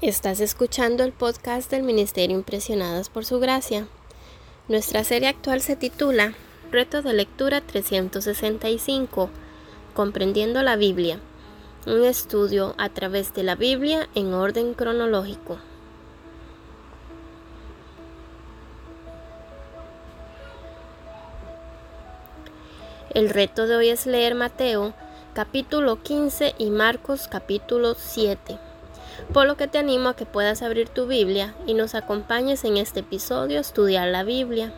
Estás escuchando el podcast del Ministerio Impresionadas por Su Gracia. Nuestra serie actual se titula Reto de Lectura 365, Comprendiendo la Biblia, un estudio a través de la Biblia en orden cronológico. El reto de hoy es leer Mateo capítulo 15 y Marcos capítulo 7 por lo que te animo a que puedas abrir tu Biblia y nos acompañes en este episodio a estudiar la Biblia.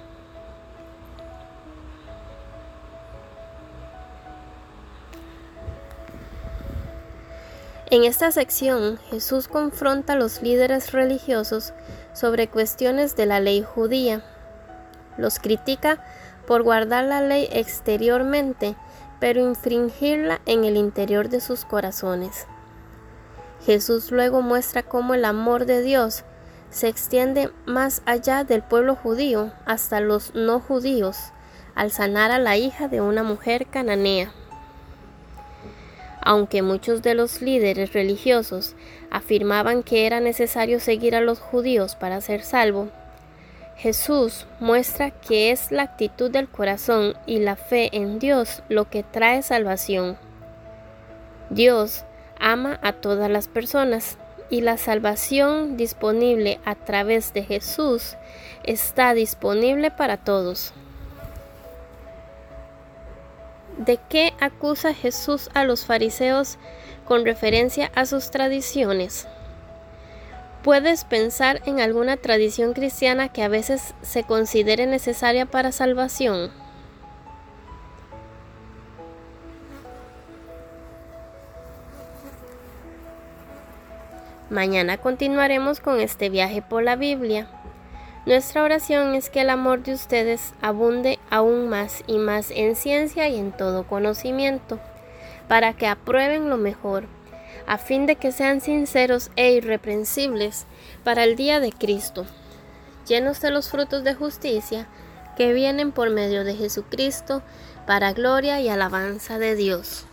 En esta sección, Jesús confronta a los líderes religiosos sobre cuestiones de la ley judía. Los critica por guardar la ley exteriormente, pero infringirla en el interior de sus corazones. Jesús luego muestra cómo el amor de Dios se extiende más allá del pueblo judío hasta los no judíos al sanar a la hija de una mujer cananea. Aunque muchos de los líderes religiosos afirmaban que era necesario seguir a los judíos para ser salvo, Jesús muestra que es la actitud del corazón y la fe en Dios lo que trae salvación. Dios ama a todas las personas y la salvación disponible a través de Jesús está disponible para todos. ¿De qué acusa Jesús a los fariseos con referencia a sus tradiciones? ¿Puedes pensar en alguna tradición cristiana que a veces se considere necesaria para salvación? Mañana continuaremos con este viaje por la Biblia. Nuestra oración es que el amor de ustedes abunde aún más y más en ciencia y en todo conocimiento, para que aprueben lo mejor, a fin de que sean sinceros e irreprensibles para el día de Cristo, llenos de los frutos de justicia que vienen por medio de Jesucristo, para gloria y alabanza de Dios.